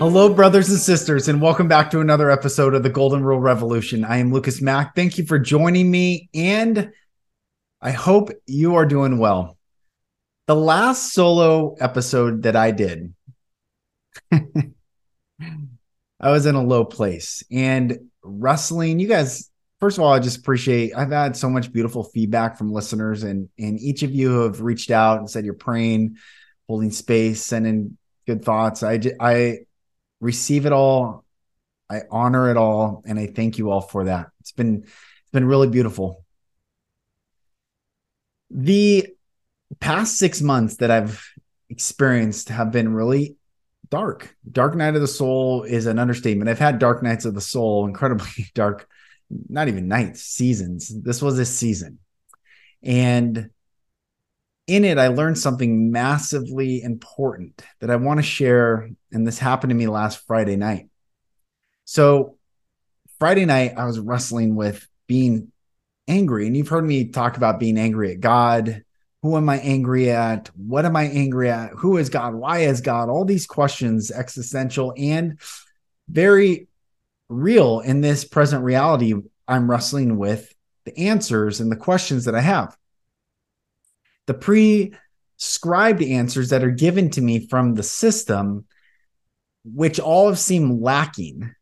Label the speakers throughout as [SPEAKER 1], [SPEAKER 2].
[SPEAKER 1] Hello, brothers and sisters, and welcome back to another episode of the Golden Rule Revolution. I am Lucas Mack. Thank you for joining me, and I hope you are doing well. The last solo episode that I did, I was in a low place, and wrestling, you guys, first of all, I just appreciate I've had so much beautiful feedback from listeners, and and each of you have reached out and said you're praying, holding space, sending good thoughts. I I receive it all. I honor it all, and I thank you all for that. It's been it's been really beautiful. The past six months that I've experienced have been really dark. Dark night of the soul is an understatement. I've had dark nights of the soul, incredibly dark, not even nights, seasons. This was a season. And in it, I learned something massively important that I want to share. And this happened to me last Friday night. So, Friday night, I was wrestling with being angry. And you've heard me talk about being angry at God. Who am I angry at? What am I angry at? Who is God? Why is God? All these questions, existential and very real in this present reality. I'm wrestling with the answers and the questions that I have the prescribed answers that are given to me from the system, which all have seemed lacking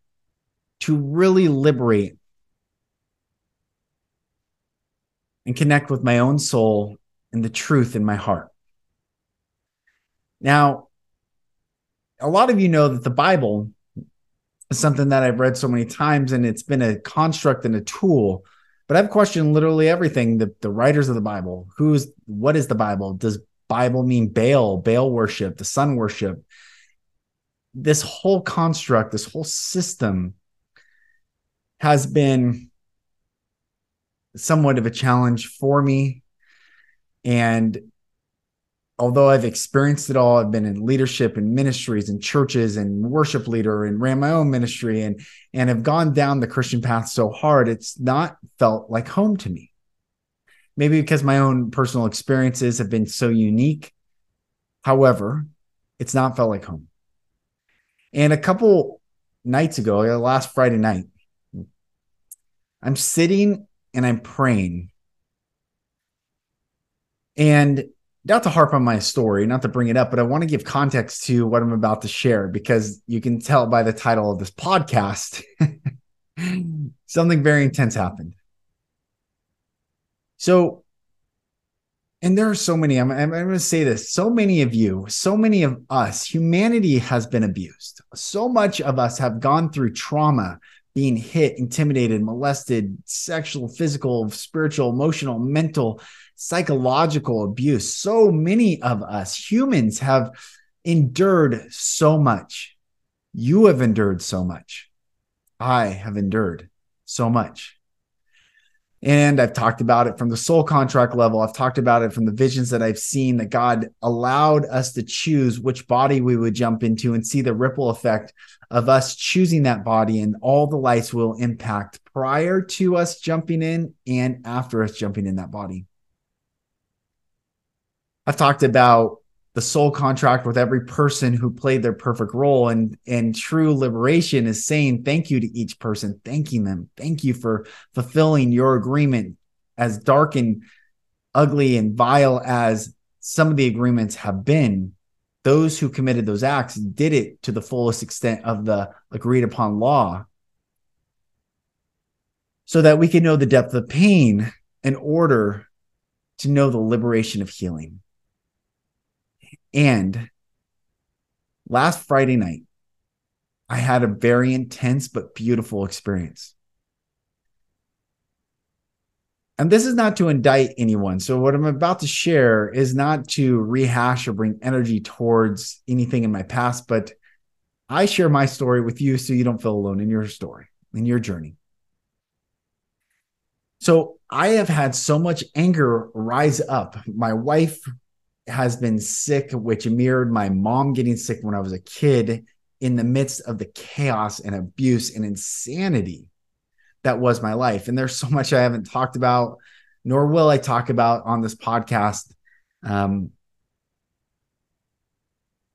[SPEAKER 1] to really liberate and connect with my own soul and the truth in my heart. Now, a lot of you know that the Bible is something that I've read so many times and it's been a construct and a tool but I've questioned literally everything. The the writers of the Bible. Who's what is the Bible? Does Bible mean Baal, Baal worship, the sun worship? This whole construct, this whole system has been somewhat of a challenge for me. And although I've experienced it all, I've been in leadership and ministries and churches and worship leader and ran my own ministry and and have gone down the Christian path so hard, it's not felt like home to me. Maybe because my own personal experiences have been so unique. However, it's not felt like home. And a couple nights ago, last Friday night, I'm sitting and I'm praying. And not to harp on my story, not to bring it up, but I want to give context to what I'm about to share because you can tell by the title of this podcast something very intense happened. So, and there are so many, I'm, I'm going to say this so many of you, so many of us, humanity has been abused. So much of us have gone through trauma, being hit, intimidated, molested, sexual, physical, spiritual, emotional, mental psychological abuse. So many of us humans have endured so much. You have endured so much. I have endured so much. And I've talked about it from the soul contract level. I've talked about it from the visions that I've seen that God allowed us to choose which body we would jump into and see the ripple effect of us choosing that body and all the lights will impact prior to us jumping in and after us jumping in that body. I've talked about the soul contract with every person who played their perfect role and and true liberation is saying thank you to each person thanking them thank you for fulfilling your agreement as dark and ugly and vile as some of the agreements have been. Those who committed those acts did it to the fullest extent of the agreed upon law so that we can know the depth of pain in order to know the liberation of healing and last Friday night, I had a very intense but beautiful experience. And this is not to indict anyone. So, what I'm about to share is not to rehash or bring energy towards anything in my past, but I share my story with you so you don't feel alone in your story, in your journey. So, I have had so much anger rise up. My wife has been sick, which mirrored my mom getting sick when I was a kid in the midst of the chaos and abuse and insanity that was my life. And there's so much I haven't talked about, nor will I talk about on this podcast. Um,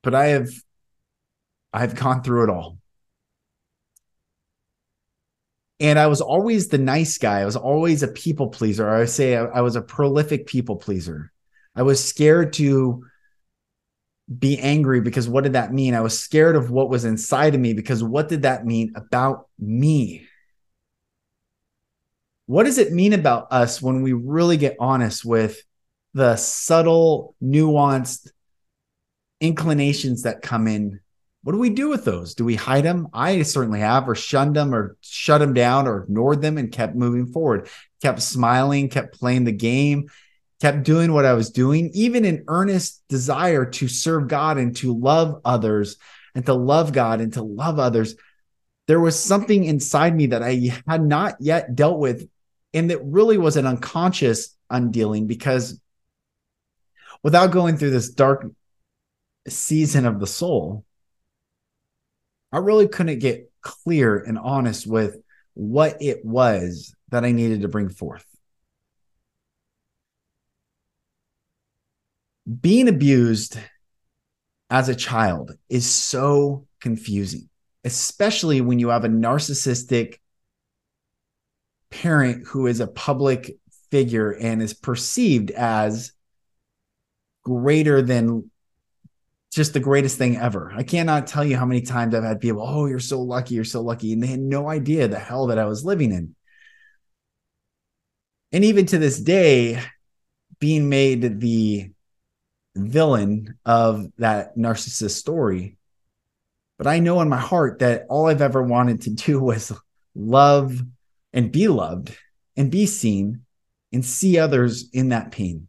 [SPEAKER 1] but I have I've gone through it all. And I was always the nice guy. I was always a people pleaser. I would say I, I was a prolific people pleaser. I was scared to be angry because what did that mean? I was scared of what was inside of me because what did that mean about me? What does it mean about us when we really get honest with the subtle, nuanced inclinations that come in? What do we do with those? Do we hide them? I certainly have, or shunned them, or shut them down, or ignored them and kept moving forward, kept smiling, kept playing the game, kept doing what I was doing, even in earnest desire to serve God and to love others and to love God and to love others. There was something inside me that I had not yet dealt with. And that really was an unconscious undealing because without going through this dark season of the soul, I really couldn't get clear and honest with what it was that I needed to bring forth. Being abused as a child is so confusing, especially when you have a narcissistic parent who is a public figure and is perceived as greater than just the greatest thing ever. I cannot tell you how many times I've had people, oh, you're so lucky, you're so lucky. And they had no idea the hell that I was living in. And even to this day, being made the villain of that narcissist story. But I know in my heart that all I've ever wanted to do was love and be loved and be seen and see others in that pain.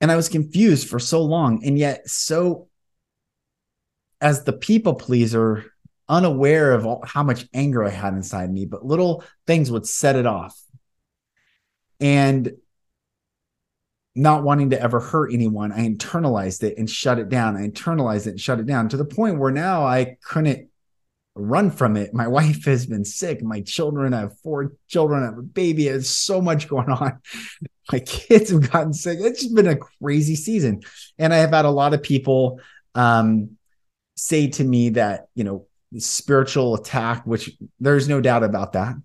[SPEAKER 1] And I was confused for so long. And yet, so as the people pleaser, unaware of all, how much anger I had inside me, but little things would set it off. And not wanting to ever hurt anyone, I internalized it and shut it down. I internalized it and shut it down to the point where now I couldn't run from it. My wife has been sick. My children, I have four children, I have a baby. There's so much going on. My kids have gotten sick. It's just been a crazy season. And I have had a lot of people um, say to me that, you know, spiritual attack, which there's no doubt about that.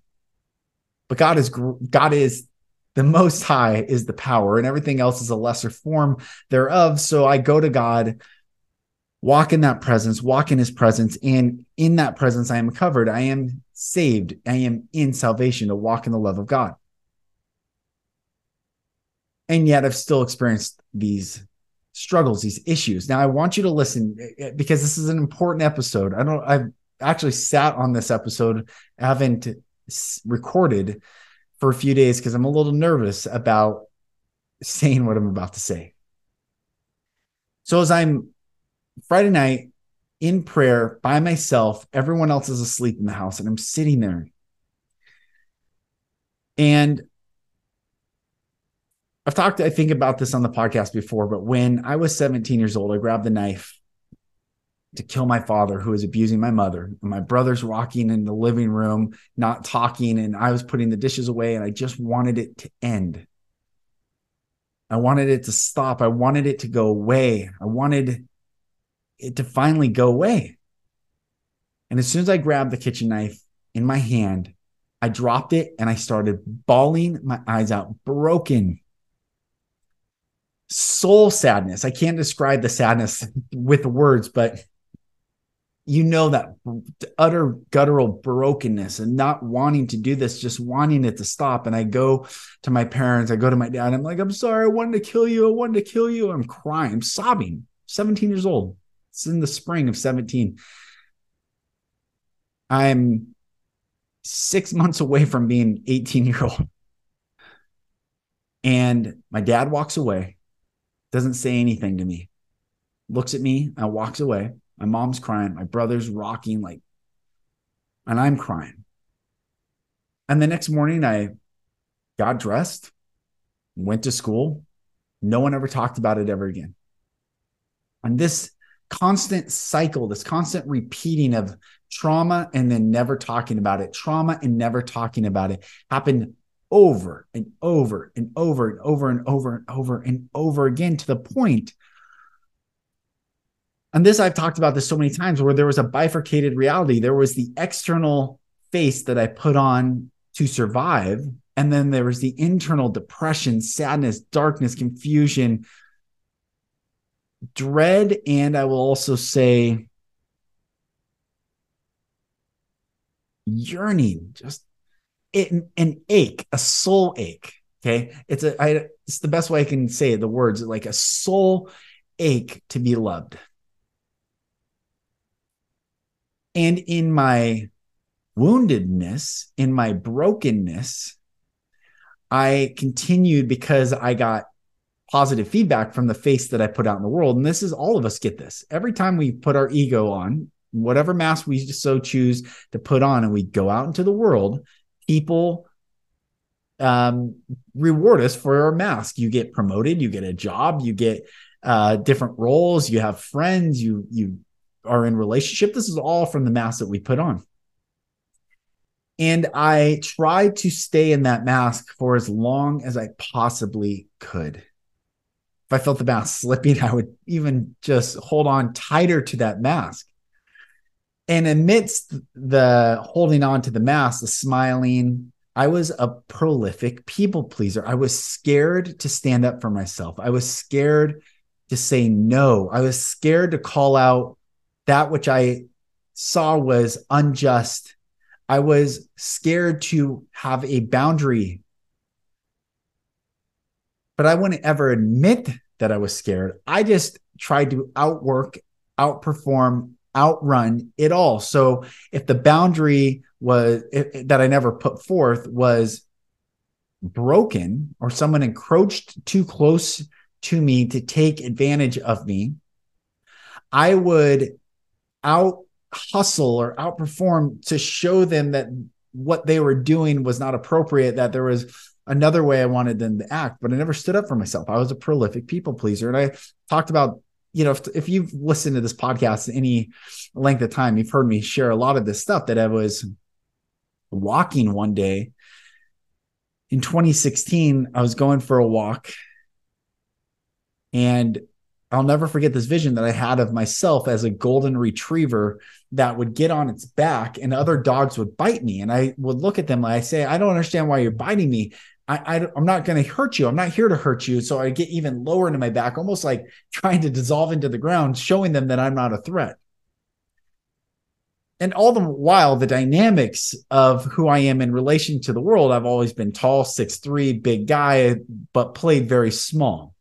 [SPEAKER 1] But God is God is the most high is the power and everything else is a lesser form thereof. So i go to god walk in that presence walk in his presence and in that presence i am covered. I am saved. I am in salvation to walk in the love of god. And yet i've still experienced these struggles these issues. Now i want you to listen eh, eh, because this is an important episode. I don't i've actually sat on this episode haven't recorded for a few days because I'm a little nervous about saying what I'm about to say. So as I'm Friday night in prayer by myself, everyone else is asleep in the house, and I'm sitting there. And I've talked, I think, about this on the podcast before, but when I was 17 years old, I grabbed the knife to kill my father who was abusing my mother. And my brother's walking in the living room, not talking, and I was putting the dishes away, and I just wanted it to end. I wanted it to stop. I wanted it to go away. I wanted it to finally go away. And as soon as I grabbed the kitchen knife in my hand, I dropped it and I started bawling my eyes out, broken. Soul sadness. I can't describe the sadness with words, but you know that utter guttural brokenness and not wanting to do this, just wanting it to stop. And I go to my parents, I go to my dad, I'm like, I'm sorry, I wanted to kill you. I wanted to kill you. I'm crying, I'm sobbing, 17 years old. It's in the spring of 17. I'm six months away from being 18 year old. And my dad walks away, doesn't say anything to me, looks at me and walks away. My mom's crying, my brother's rocking, like, and I'm crying. And the next morning, I got dressed, went to school. No one ever talked about it ever again. And this constant cycle, this constant repeating of trauma and then never talking about it, trauma and never talking about it happened over and over and over and over and over and over and over again to the point and this I've talked about this so many times where there was a bifurcated reality. There was the external face that I put on to survive. And then there was the internal depression, sadness, darkness, confusion, dread, and I will also say yearning, just it, an ache, a soul ache. Okay. It's a I it's the best way I can say it, the words like a soul ache to be loved. And in my woundedness, in my brokenness, I continued because I got positive feedback from the face that I put out in the world. And this is all of us get this. Every time we put our ego on, whatever mask we so choose to put on, and we go out into the world, people um, reward us for our mask. You get promoted, you get a job, you get uh, different roles, you have friends, you you are in relationship. This is all from the mask that we put on. And I tried to stay in that mask for as long as I possibly could. If I felt the mask slipping, I would even just hold on tighter to that mask. And amidst the holding on to the mask, the smiling, I was a prolific people pleaser. I was scared to stand up for myself. I was scared to say no. I was scared to call out that which I saw was unjust. I was scared to have a boundary. But I wouldn't ever admit that I was scared. I just tried to outwork, outperform, outrun it all. So if the boundary was that I never put forth was broken or someone encroached too close to me to take advantage of me, I would out hustle or outperform to show them that what they were doing was not appropriate, that there was another way I wanted them to act, but I never stood up for myself. I was a prolific people pleaser. And I talked about, you know, if, if you've listened to this podcast any length of time, you've heard me share a lot of this stuff that I was walking one day in 2016. I was going for a walk and I'll never forget this vision that I had of myself as a golden retriever that would get on its back and other dogs would bite me. And I would look at them and I say, I don't understand why you're biting me. I, am not going to hurt you. I'm not here to hurt you. So I get even lower into my back, almost like trying to dissolve into the ground, showing them that I'm not a threat. And all the while, the dynamics of who I am in relation to the world, I've always been tall, six three, big guy, but played very small.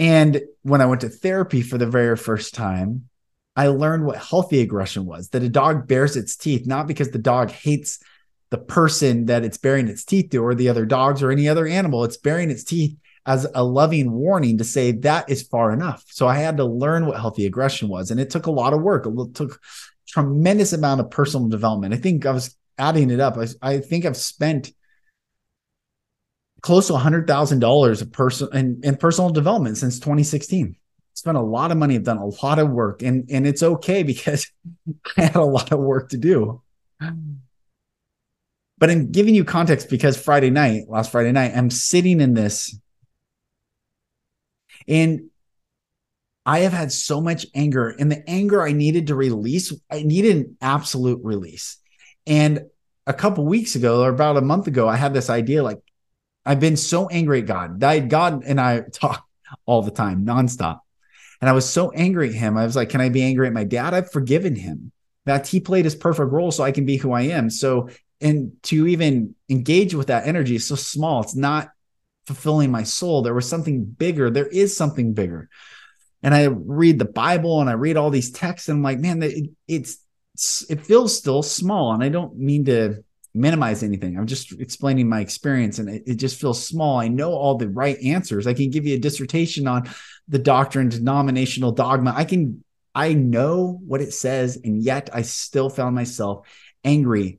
[SPEAKER 1] And when I went to therapy for the very first time, I learned what healthy aggression was that a dog bares its teeth, not because the dog hates the person that it's baring its teeth to or the other dogs or any other animal. It's baring its teeth as a loving warning to say that is far enough. So I had to learn what healthy aggression was. And it took a lot of work. It took tremendous amount of personal development. I think I was adding it up. I, I think I've spent close to $100,000 of personal in, in personal development since 2016. Spent a lot of money, I've done a lot of work, and and it's okay because I had a lot of work to do. But I'm giving you context, because Friday night, last Friday night, I'm sitting in this, and I have had so much anger, and the anger I needed to release, I needed an absolute release. And a couple weeks ago, or about a month ago, I had this idea like, I've been so angry at God. God and I talk all the time, nonstop. And I was so angry at him. I was like, can I be angry at my dad? I've forgiven him. That he played his perfect role so I can be who I am. So, and to even engage with that energy is so small. It's not fulfilling my soul. There was something bigger. There is something bigger. And I read the Bible and I read all these texts and I'm like, man, it, it's it feels still small. And I don't mean to minimize anything. I'm just explaining my experience and it, it, just feels small. I know all the right answers. I can give you a dissertation on the doctrine, denominational dogma. I can, I know what it says, and yet I still found myself angry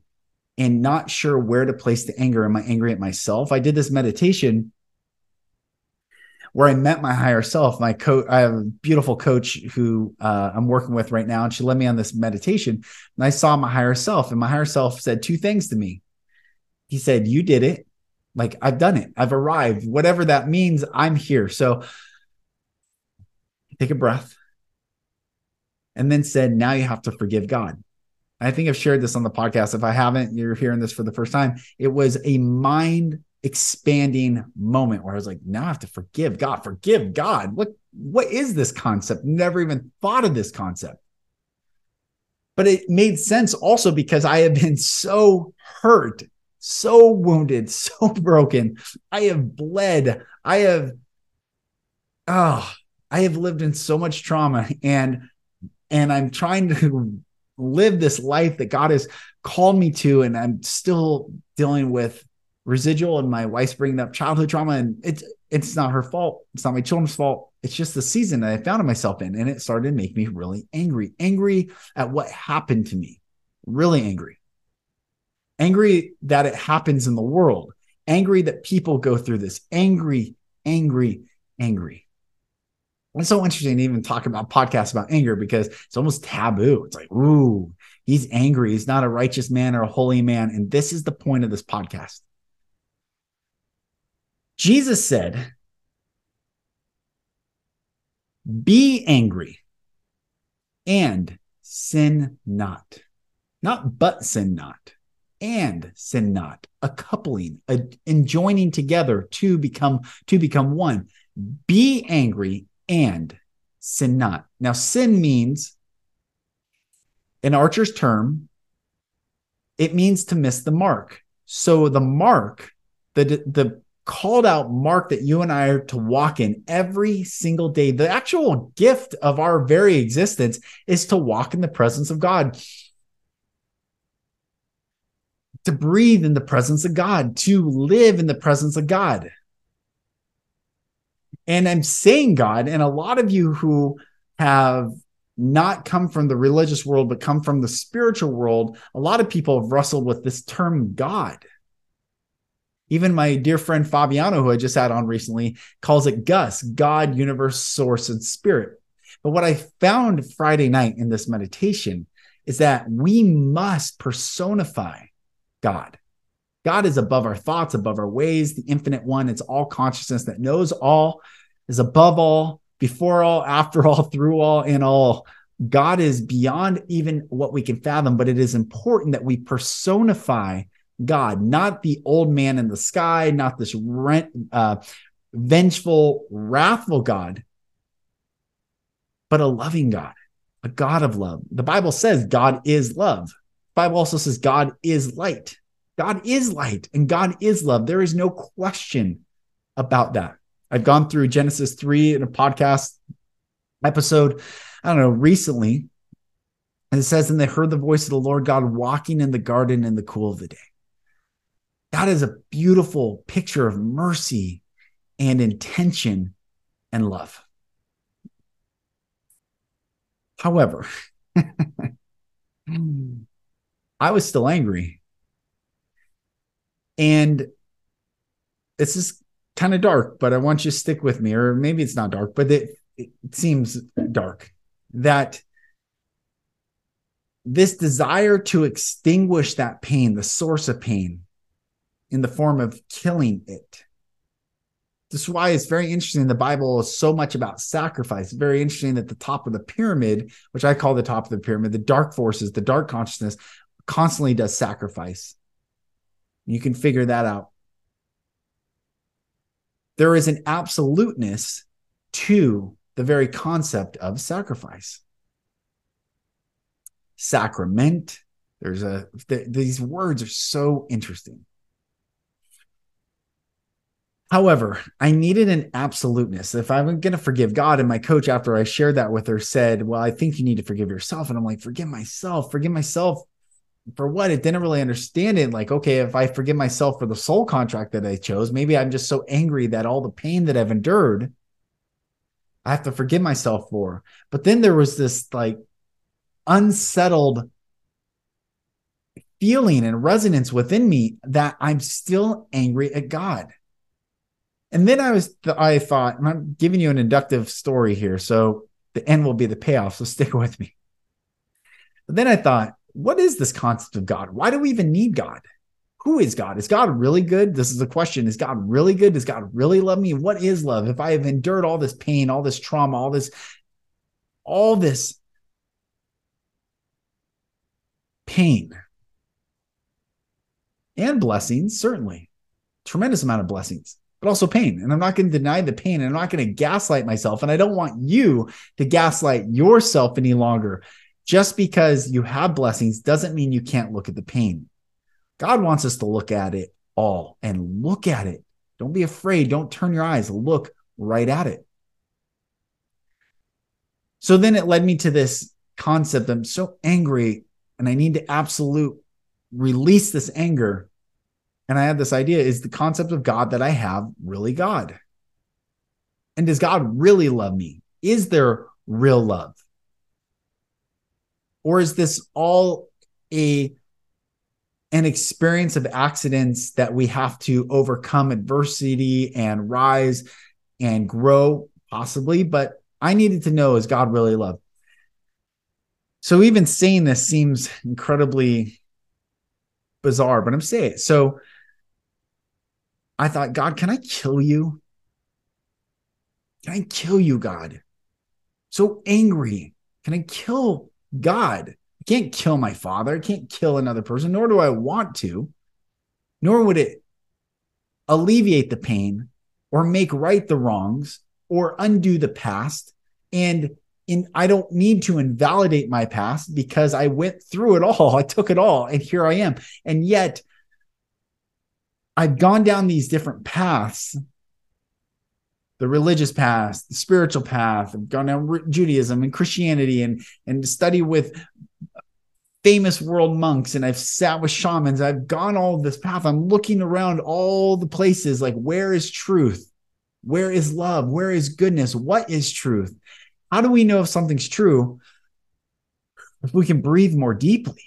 [SPEAKER 1] and not sure where to place the anger. Am I angry at myself? I did this meditation where I met my higher self. My coach, I have a beautiful coach who uh, I'm working with right now, and she led me on this meditation. And I saw my higher self, and my higher self said two things to me. He said, "You did it. Like I've done it. I've arrived. Whatever that means, I'm here." So take a breath, and then said, "Now you have to forgive God." I think I've shared this on the podcast. If I haven't, you're hearing this for the first time. It was a mind expanding moment where I was like, now I have to forgive God, forgive God. What what is this concept? Never even thought of this concept. But it made sense also because I have been so hurt, so wounded, so broken. I have bled. I have oh, I have lived in so much trauma and and I'm trying to live this life that God has called me to and I'm still dealing with residual and my wife's bringing up childhood trauma and it's it's not her fault. It's not my children's fault. It's just the season that i found myself in and it started to make me really angry angry at what happened to me. Really angry. Angry that it happens in the world. Angry that people go through this. Angry angry angry. It's so interesting to even talk about podcasts about anger because it's almost taboo. It's like ooh he's angry. He's not a righteous man or a holy man. And this is the point of this podcast Jesus said, Be angry and sin not. Not but sin not, and sin not. A coupling, a enjoining together to become to become one. Be angry and sin not. Now, sin means, in Archer's term, it means to miss the mark. So the mark, the the called out mark that you and I are to walk in every single day. The actual gift of our very existence is to walk in the presence of God, to breathe in the presence of God, to live in the presence of God. And I'm saying God, and a lot of you who have not come from the religious world, but come from the spiritual world, a lot of people have wrestled with this term God. Even my dear friend Fabiano, who I just had on recently, calls it Gus, God, universe, source, and spirit. But what I found Friday night in this meditation is that we must personify God. God is above our thoughts, above our ways, the infinite one. It's all consciousness that knows all, is above all, before all, after all, through all, in all. God is beyond even what we can fathom, but it is important that we personify God, not the old man in the sky, not this rent, uh, vengeful, wrathful God, but a loving God, a God of love. The Bible says God is love. The Bible also says God is light. God is light and God is love. There is no question about that. I've gone through Genesis 3 in a podcast episode, I don't know, recently. And it says, and they heard the voice of the Lord God walking in the garden in the cool of the day. That is a beautiful picture of mercy and intention and love. However, I was still angry. And this is kind of dark, but I want you to stick with me, or maybe it's not dark, but it, it seems dark that this desire to extinguish that pain, the source of pain, in the form of killing it. This is why it's very interesting. The Bible is so much about sacrifice. Very interesting that the top of the pyramid, which I call the top of the pyramid, the dark forces, the dark consciousness, constantly does sacrifice. You can figure that out. There is an absoluteness to the very concept of sacrifice. Sacrament. There's a th- these words are so interesting. However, I needed an absoluteness. If I'm going to forgive God, and my coach, after I shared that with her, said, Well, I think you need to forgive yourself. And I'm like, Forgive myself, forgive myself for what? It didn't really understand it. Like, okay, if I forgive myself for the soul contract that I chose, maybe I'm just so angry that all the pain that I've endured, I have to forgive myself for. But then there was this like unsettled feeling and resonance within me that I'm still angry at God. And then I was, I thought, and I'm giving you an inductive story here. So the end will be the payoff. So stick with me. But then I thought, what is this concept of God? Why do we even need God? Who is God? Is God really good? This is the question. Is God really good? Does God really love me? What is love? If I have endured all this pain, all this trauma, all this, all this pain and blessings, certainly, tremendous amount of blessings but also pain. And I'm not going to deny the pain and I'm not going to gaslight myself. And I don't want you to gaslight yourself any longer. Just because you have blessings doesn't mean you can't look at the pain. God wants us to look at it all and look at it. Don't be afraid. Don't turn your eyes. Look right at it. So then it led me to this concept. I'm so angry and I need to absolute release this anger and I had this idea is the concept of God that I have really God? And does God really love me? Is there real love? Or is this all a an experience of accidents that we have to overcome adversity and rise and grow possibly but i needed to know is god really love so even saying this seems incredibly bizarre but i'm saying it so I thought, God, can I kill you? Can I kill you, God? So angry. Can I kill God? I can't kill my father. I can't kill another person, nor do I want to, nor would it alleviate the pain or make right the wrongs or undo the past. And in, I don't need to invalidate my past because I went through it all. I took it all, and here I am. And yet, I've gone down these different paths the religious path, the spiritual path. I've gone down Judaism and Christianity and and study with famous world monks and I've sat with shamans. I've gone all this path. I'm looking around all the places like where is truth? Where is love? Where is goodness? What is truth? How do we know if something's true? If we can breathe more deeply.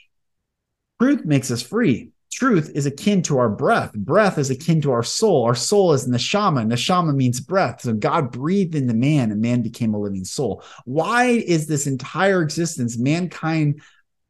[SPEAKER 1] Truth makes us free truth is akin to our breath. Breath is akin to our soul. Our soul is neshama. Neshama means breath. So God breathed into man and man became a living soul. Why is this entire existence, mankind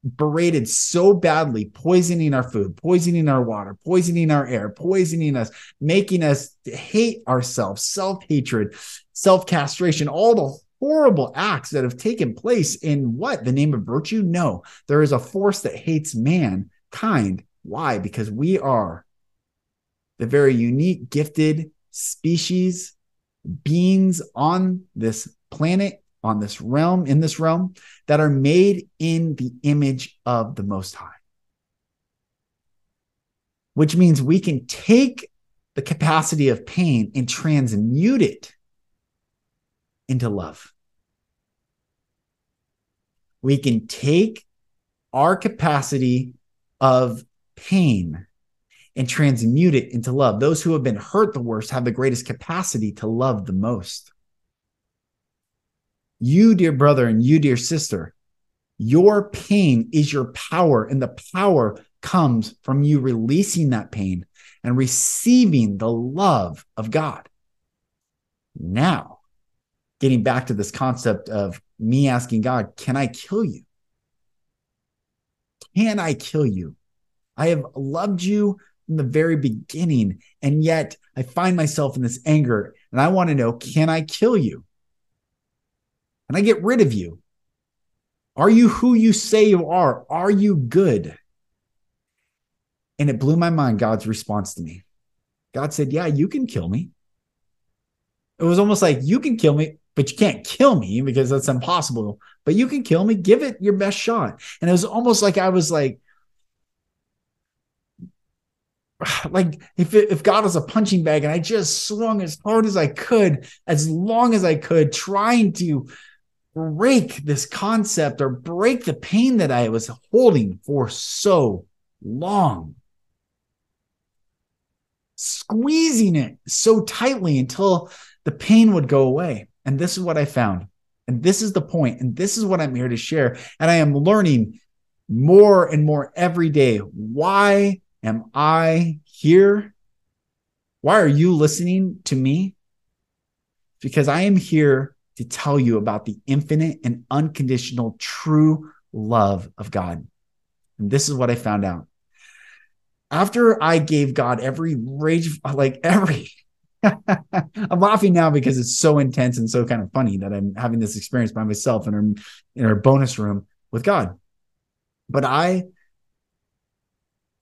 [SPEAKER 1] berated so badly, poisoning our food, poisoning our water, poisoning our air, poisoning us, making us hate ourselves, self hatred, self castration, all the horrible acts that have taken place in what? The name of virtue? No, there is a force that hates mankind why? Because we are the very unique, gifted species, beings on this planet, on this realm, in this realm, that are made in the image of the Most High. Which means we can take the capacity of pain and transmute it into love. We can take our capacity of pain and transmute it into love. Those who have been hurt the worst have the greatest capacity to love the most. You, dear brother, and you, dear sister, your pain is your power, and the power comes from you releasing that pain and receiving the love of God. Now, getting back to this concept of me asking God, can I kill you? Can I kill you? I have loved you from the very beginning. And yet I find myself in this anger and I want to know can I kill you? Can I get rid of you? Are you who you say you are? Are you good? And it blew my mind, God's response to me. God said, Yeah, you can kill me. It was almost like you can kill me, but you can't kill me because that's impossible. But you can kill me. Give it your best shot. And it was almost like I was like, like if if God was a punching bag and I just swung as hard as I could, as long as I could, trying to break this concept or break the pain that I was holding for so long. Squeezing it so tightly until the pain would go away. And this is what I found. And this is the point. And this is what I'm here to share. And I am learning more and more every day. Why am I here? Why are you listening to me? Because I am here to tell you about the infinite and unconditional true love of God. And this is what I found out. After I gave God every rage, like every, I'm laughing now because it's so intense and so kind of funny that I'm having this experience by myself in our, in our bonus room with God. But I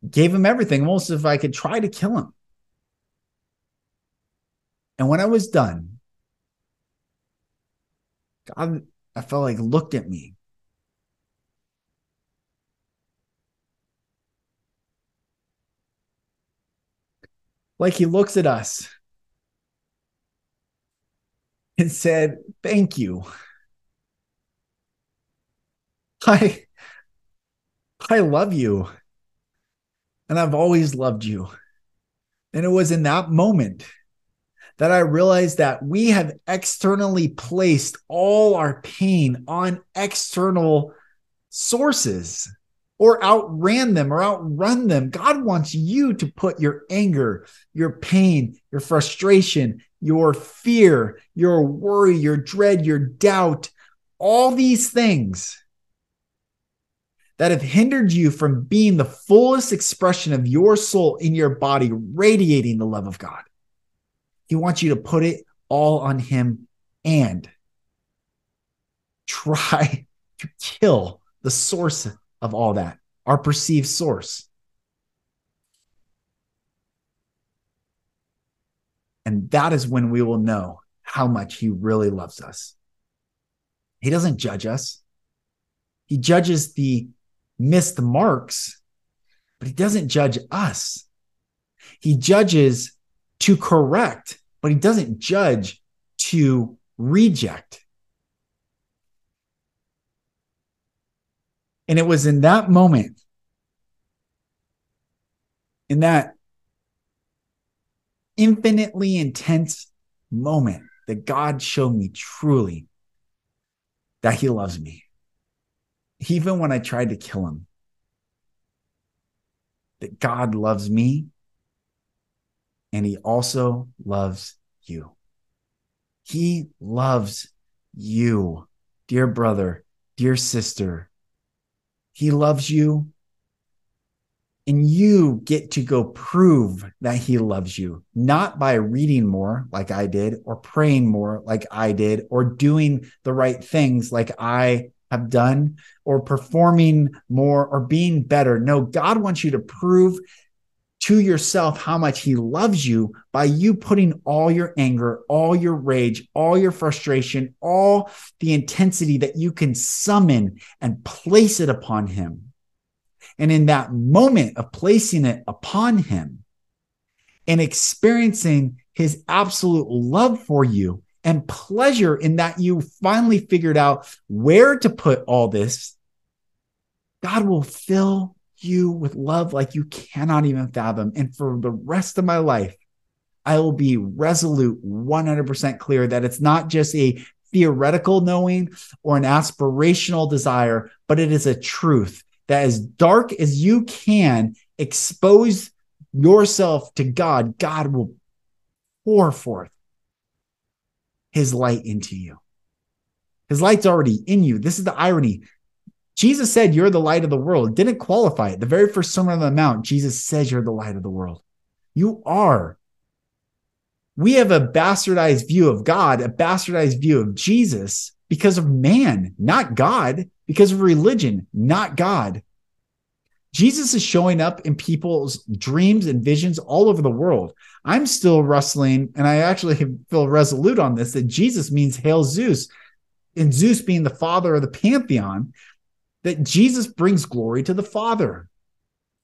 [SPEAKER 1] gave him everything, almost if I could try to kill him. And when I was done, God, I felt like looked at me. Like he looks at us and said, Thank you. I I love you. And I've always loved you. And it was in that moment that I realized that we have externally placed all our pain on external sources or outran them or outrun them. God wants you to put your anger, your pain, your frustration, your fear, your worry, your dread, your doubt, all these things that have hindered you from being the fullest expression of your soul in your body, radiating the love of God. He wants you to put it all on Him and try to kill the source of all that, our perceived source. And that is when we will know how much He really loves us. He doesn't judge us, He judges the missed marks, but He doesn't judge us. He judges to correct, but He doesn't judge to reject. And it was in that moment, in that infinitely intense moment, that God showed me truly that He loves me. Even when I tried to kill Him, that God loves me and He also loves you. He loves you, dear brother, dear sister, he loves you. And you get to go prove that he loves you, not by reading more like I did, or praying more like I did, or doing the right things like I have done, or performing more or being better. No, God wants you to prove to yourself how much he loves you by you putting all your anger, all your rage, all your frustration, all the intensity that you can summon and place it upon him. And in that moment of placing it upon him and experiencing his absolute love for you and pleasure in that you finally figured out where to put all this, God will fill you with love like you cannot even fathom. And for the rest of my life, I will be resolute, 100% clear that it's not just a theoretical knowing or an aspirational desire, but it is a truth that as dark as you can expose yourself to God, God will pour forth his light into you. His light's already in you. This is the irony. Jesus said, You're the light of the world. didn't qualify it. The very first Sermon on the Mount, Jesus says, You're the light of the world. You are. We have a bastardized view of God, a bastardized view of Jesus because of man, not God, because of religion, not God. Jesus is showing up in people's dreams and visions all over the world. I'm still wrestling, and I actually feel resolute on this that Jesus means Hail Zeus, and Zeus being the father of the pantheon that Jesus brings glory to the Father.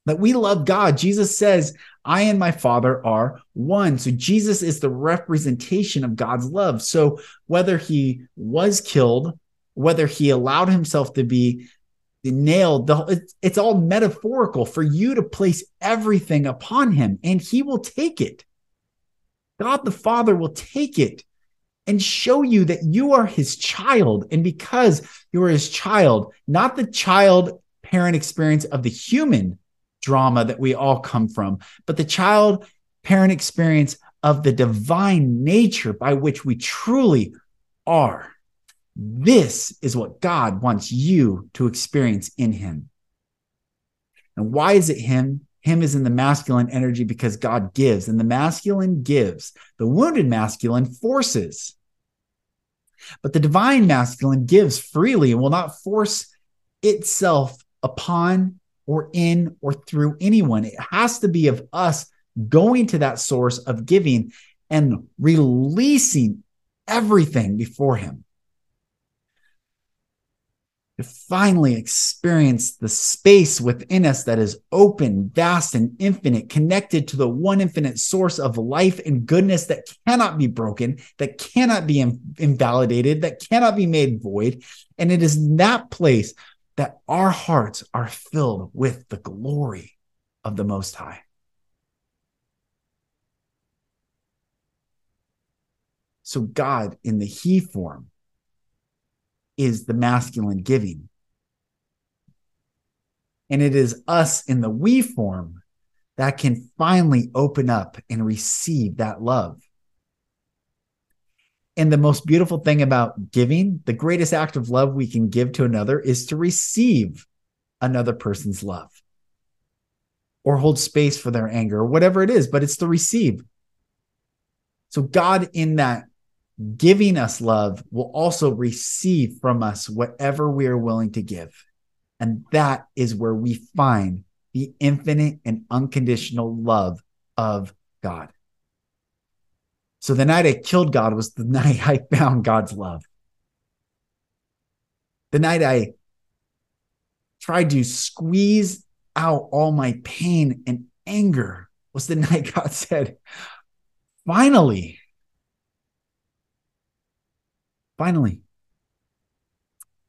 [SPEAKER 1] that we love God. Jesus says, I and my Father are one. So Jesus is the representation of God's love. So whether he was killed, whether he allowed himself to be nailed, the, it's, it's all metaphorical for you to place everything upon him and he will take it. God the Father will take it and show you that you are his child. And because you are his child, not the child parent experience of the human drama that we all come from, but the child parent experience of the divine nature by which we truly are. This is what God wants you to experience in Him. And why is it Him? Him is in the masculine energy because God gives, and the masculine gives. The wounded masculine forces. But the divine masculine gives freely and will not force itself upon or in or through anyone. It has to be of us going to that source of giving and releasing everything before Him. To finally experience the space within us that is open, vast, and infinite, connected to the one infinite source of life and goodness that cannot be broken, that cannot be invalidated, that cannot be made void. And it is that place that our hearts are filled with the glory of the Most High. So, God in the He form is the masculine giving. And it is us in the we form that can finally open up and receive that love. And the most beautiful thing about giving, the greatest act of love we can give to another is to receive another person's love or hold space for their anger or whatever it is, but it's to receive. So, God, in that giving us love, will also receive from us whatever we are willing to give. And that is where we find the infinite and unconditional love of God. So the night I killed God was the night I found God's love. The night I tried to squeeze out all my pain and anger was the night God said, finally, finally.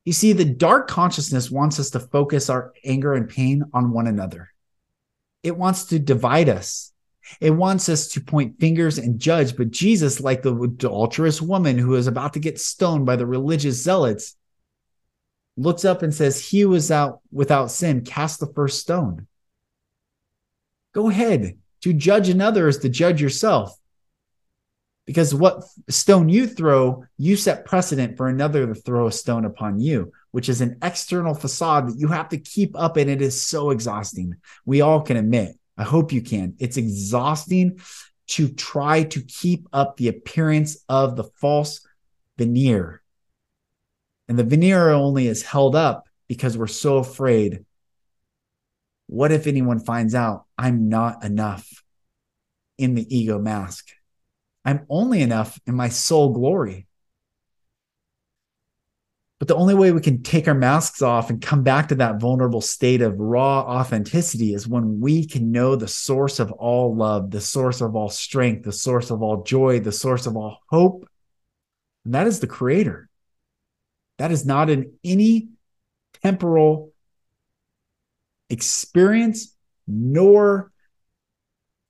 [SPEAKER 1] You see, the dark consciousness wants us to focus our anger and pain on one another. It wants to divide us. It wants us to point fingers and judge, but Jesus, like the adulterous woman who is about to get stoned by the religious zealots, looks up and says, He was out without sin, cast the first stone. Go ahead. To judge another is to judge yourself. Because what stone you throw, you set precedent for another to throw a stone upon you, which is an external facade that you have to keep up, and it is so exhausting. We all can admit I hope you can. It's exhausting to try to keep up the appearance of the false veneer. And the veneer only is held up because we're so afraid. What if anyone finds out I'm not enough in the ego mask? I'm only enough in my soul glory. But the only way we can take our masks off and come back to that vulnerable state of raw authenticity is when we can know the source of all love, the source of all strength, the source of all joy, the source of all hope. And that is the creator. That is not in any temporal experience nor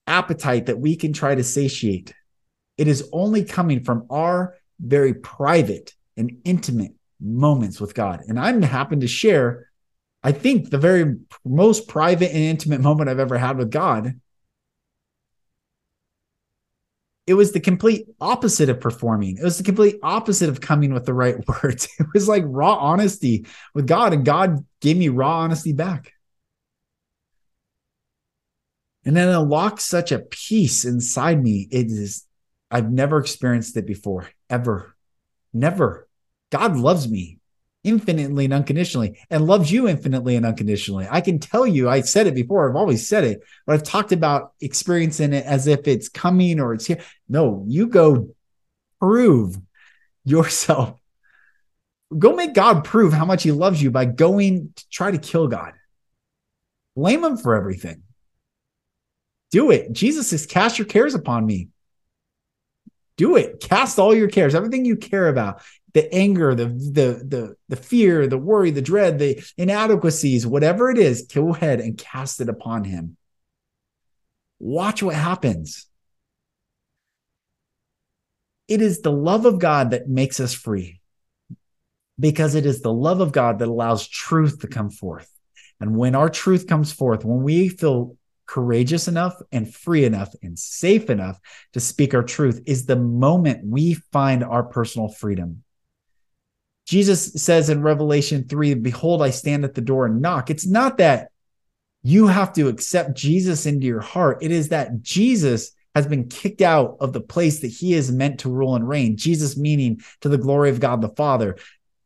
[SPEAKER 1] appetite that we can try to satiate. It is only coming from our very private and intimate moments with God. And I'm happen to share, I think, the very most private and intimate moment I've ever had with God. It was the complete opposite of performing. It was the complete opposite of coming with the right words. It was like raw honesty with God, and God gave me raw honesty back. And then unlocked such a peace inside me. It is, I've never experienced it before, ever. Never. God loves me infinitely and unconditionally and loves you infinitely and unconditionally. I can tell you, I said it before, I've always said it, but I've talked about experiencing it as if it's coming or it's here. No, you go prove yourself. Go make God prove how much he loves you by going to try to kill God. Blame him for everything. Do it. Jesus says, cast your cares upon me. Do it. Cast all your cares, everything you care about, the anger, the the the the fear, the worry, the dread, the inadequacies, whatever it is, go ahead and cast it upon him. Watch what happens. It is the love of God that makes us free because it is the love of God that allows truth to come forth. And when our truth comes forth, when we feel courageous enough and free enough and safe enough to speak our truth, is the moment we find our personal freedom. Jesus says in Revelation 3 Behold, I stand at the door and knock. It's not that you have to accept Jesus into your heart, it is that Jesus has been kicked out of the place that he is meant to rule and reign. Jesus, meaning to the glory of God the Father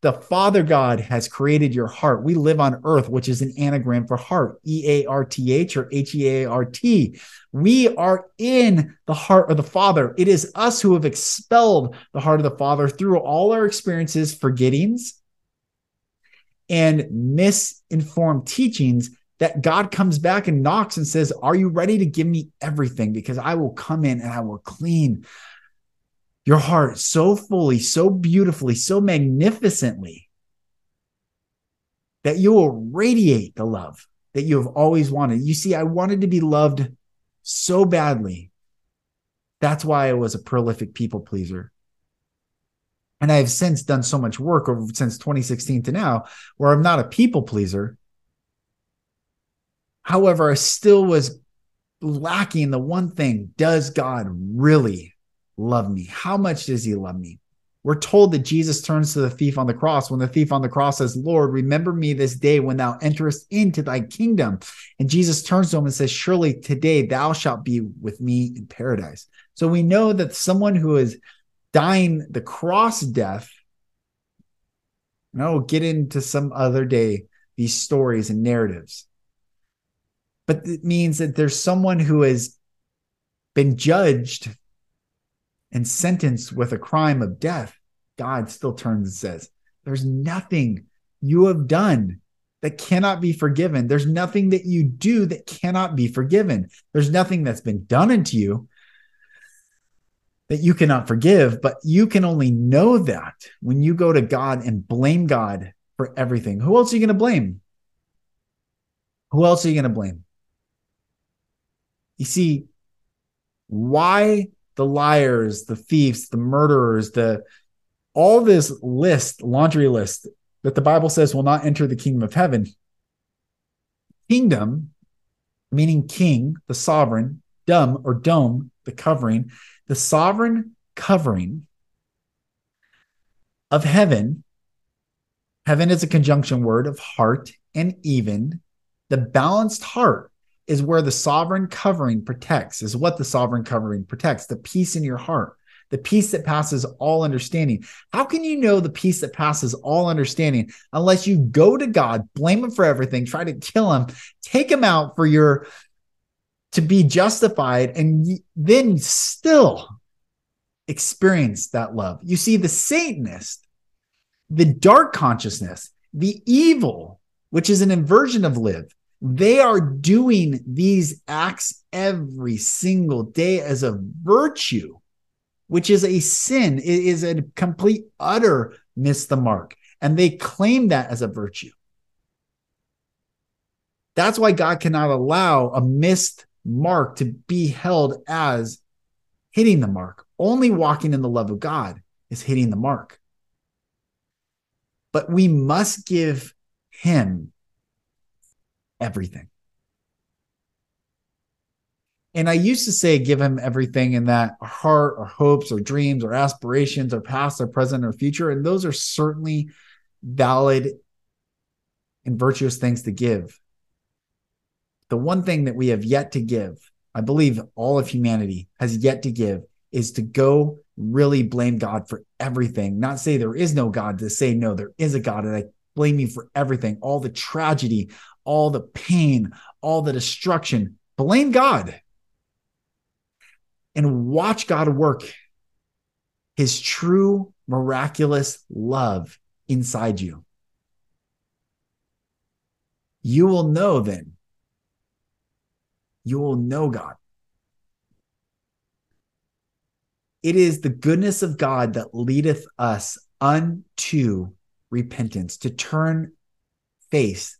[SPEAKER 1] the Father God has created your heart. We live on earth, which is an anagram for heart, E A R T H or H E A R T. We are in the heart of the Father. It is us who have expelled the heart of the Father through all our experiences, forgettings, and misinformed teachings that God comes back and knocks and says, Are you ready to give me everything? Because I will come in and I will clean your heart so fully, so beautifully, so magnificently that you will radiate the love that you have always wanted. You see, I wanted to be loved so badly. That's why I was a prolific people pleaser. And I have since done so much work over since 2016 to now where I'm not a people pleaser. However, I still was lacking the one thing does God really love me? How much does he love me? We're told that Jesus turns to the thief on the cross when the thief on the cross says, Lord, remember me this day when thou enterest into thy kingdom. And Jesus turns to him and says, Surely today thou shalt be with me in paradise. So we know that someone who is dying the cross death, will get into some other day these stories and narratives. But it means that there's someone who has been judged and sentenced with a crime of death, God still turns and says, There's nothing you have done that cannot be forgiven. There's nothing that you do that cannot be forgiven. There's nothing that's been done unto you that you cannot forgive, but you can only know that when you go to God and blame God for everything. Who else are you going to blame? Who else are you going to blame? You see, why the liars, the thieves, the murderers, the all this list, laundry list that the Bible says will not enter the kingdom of heaven. Kingdom, meaning king, the sovereign, dumb or dome, the covering, the sovereign covering of heaven. Heaven is a conjunction word of heart and even. The balanced heart is where the sovereign covering protects, is what the sovereign covering protects the peace in your heart, the peace that passes all understanding. How can you know the peace that passes all understanding unless you go to God, blame him for everything, try to kill him, take him out for your to be justified, and then still experience that love? You see, the Satanist, the dark consciousness, the evil, which is an inversion of live, they are doing these acts every single day as a virtue, which is a sin. It is a complete, utter miss the mark. And they claim that as a virtue. That's why God cannot allow a missed mark to be held as hitting the mark. Only walking in the love of God is hitting the mark. But we must give Him everything. And I used to say, give him everything in that our heart, our hopes, our dreams, our aspirations, our past, our present, our future. And those are certainly valid and virtuous things to give. The one thing that we have yet to give, I believe all of humanity has yet to give, is to go really blame God for everything. Not say there is no God, to say, no, there is a God, and I blame you for everything, all the tragedy, all the pain, all the destruction. Blame God and watch God work his true miraculous love inside you. You will know then. You will know God. It is the goodness of God that leadeth us unto repentance, to turn face,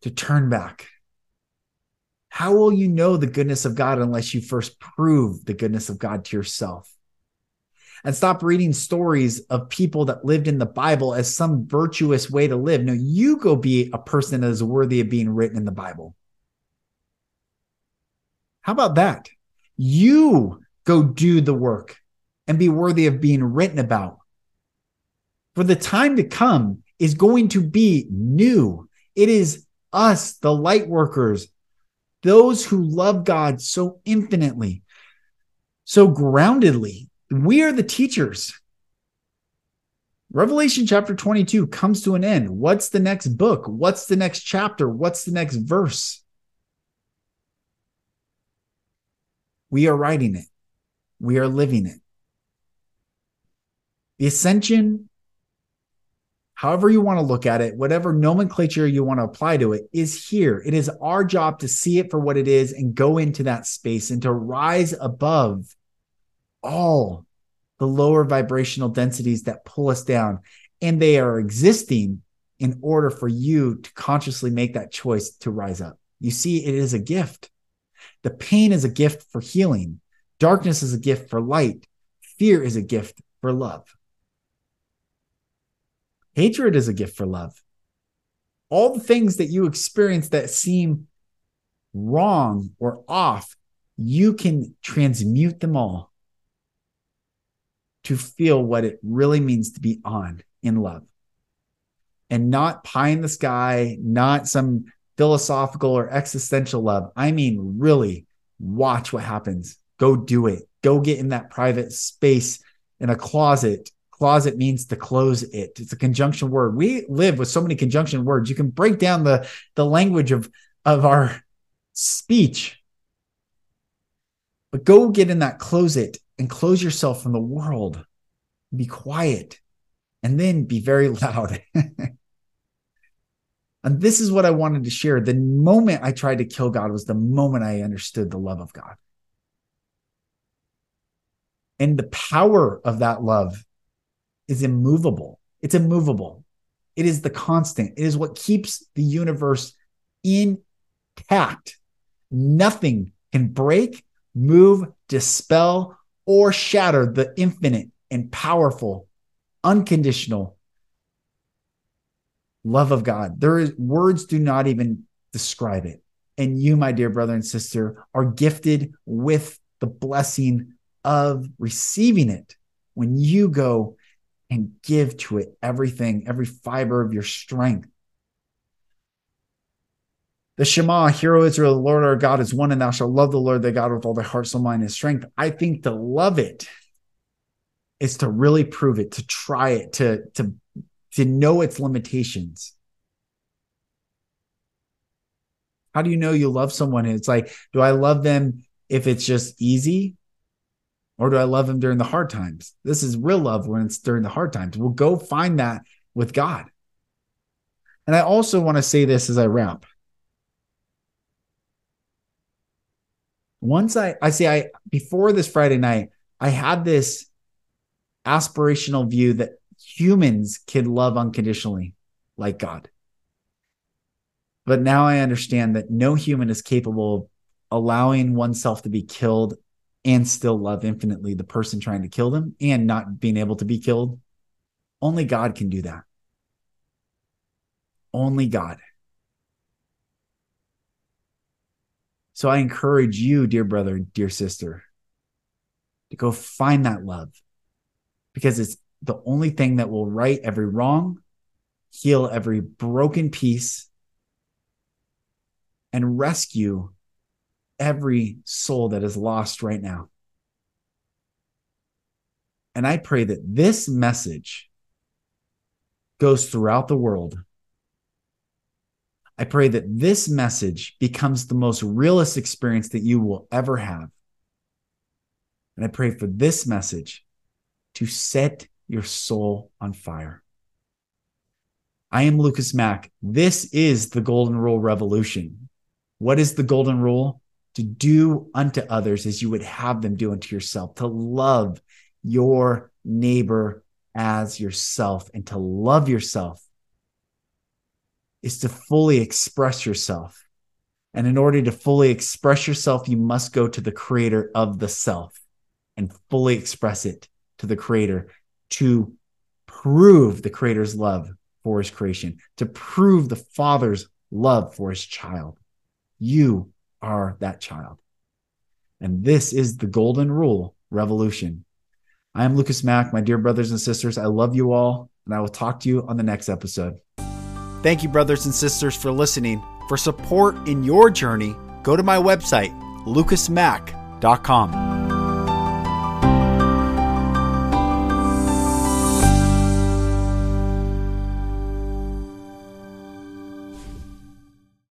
[SPEAKER 1] to turn back. How will you know the goodness of God unless you first prove the goodness of God to yourself? And stop reading stories of people that lived in the Bible as some virtuous way to live. No, you go be a person that is worthy of being written in the Bible. How about that? You go do the work and be worthy of being written about. For the time to come is going to be new. It is us, the light workers, those who love God so infinitely, so groundedly. We are the teachers. Revelation chapter 22 comes to an end. What's the next book? What's the next chapter? What's the next verse? We are writing it, we are living it. The ascension, however you want to look at it, whatever nomenclature you want to apply to it, is here. It is our job to see it for what it is and go into that space and to rise above all the lower vibrational densities that pull us down. And they are existing in order for you to consciously make that choice to rise up. You see, it is a gift. The pain is a gift for healing. Darkness is a gift for light. Fear is a gift for love. Hatred is a gift for love. All the things that you experience that seem wrong or off, you can transmute them all to feel what it really means to be on in love and not pie in the sky, not some philosophical or existential love. I mean, really watch what happens. Go do it. Go get in that private space in a closet. Closet means to close it. It's a conjunction word. We live with so many conjunction words. You can break down the, the language of, of our speech. But go get in that closet and close yourself from the world. Be quiet and then be very loud. And this is what I wanted to share. The moment I tried to kill God was the moment I understood the love of God. And the power of that love is immovable. It's immovable. It is the constant. It is what keeps the universe intact. Nothing can break, move, dispel, or shatter the infinite and powerful, unconditional love of God. There is words do not even describe it. And you, my dear brother and sister, are gifted with the blessing of receiving it when you go and give to it everything, every fiber of your strength. The Shema, Hear O Israel, the Lord our God is one, and thou shalt love the Lord thy God with all thy heart, soul, mind, and strength. I think to love it is to really prove it, to try it, to, to to know its limitations. How do you know you love someone? It's like, do I love them if it's just easy? Or do I love them during the hard times? This is real love when it's during the hard times. We'll go find that with God. And I also want to say this as I wrap. Once I I say I before this Friday night, I had this aspirational view that humans can love unconditionally like God. But now I understand that no human is capable of allowing oneself to be killed and still love infinitely the person trying to kill them and not being able to be killed. Only God can do that. Only God. So I encourage you, dear brother, dear sister, to go find that love because it's the only thing that will right every wrong, heal every broken piece, and rescue every soul that is lost right now. And I pray that this message goes throughout the world. I pray that this message becomes the most realist experience that you will ever have. And I pray for this message to set your soul on fire. I am Lucas Mack. This is the Golden Rule Revolution. What is the Golden Rule? To do unto others as you would have them do unto yourself, to love your neighbor as yourself and to love yourself is to fully express yourself. And in order to fully express yourself, you must go to the creator of the self and fully express it to the creator to prove the creator's love for his creation, to prove the father's love for his child. You are that child. And this is the golden rule revolution. I am Lucas Mack, my dear brothers and sisters. I love you all, and I will talk to you on the next episode. Thank you, brothers and sisters, for listening. For support in your journey, go to my website, lucasmack.com.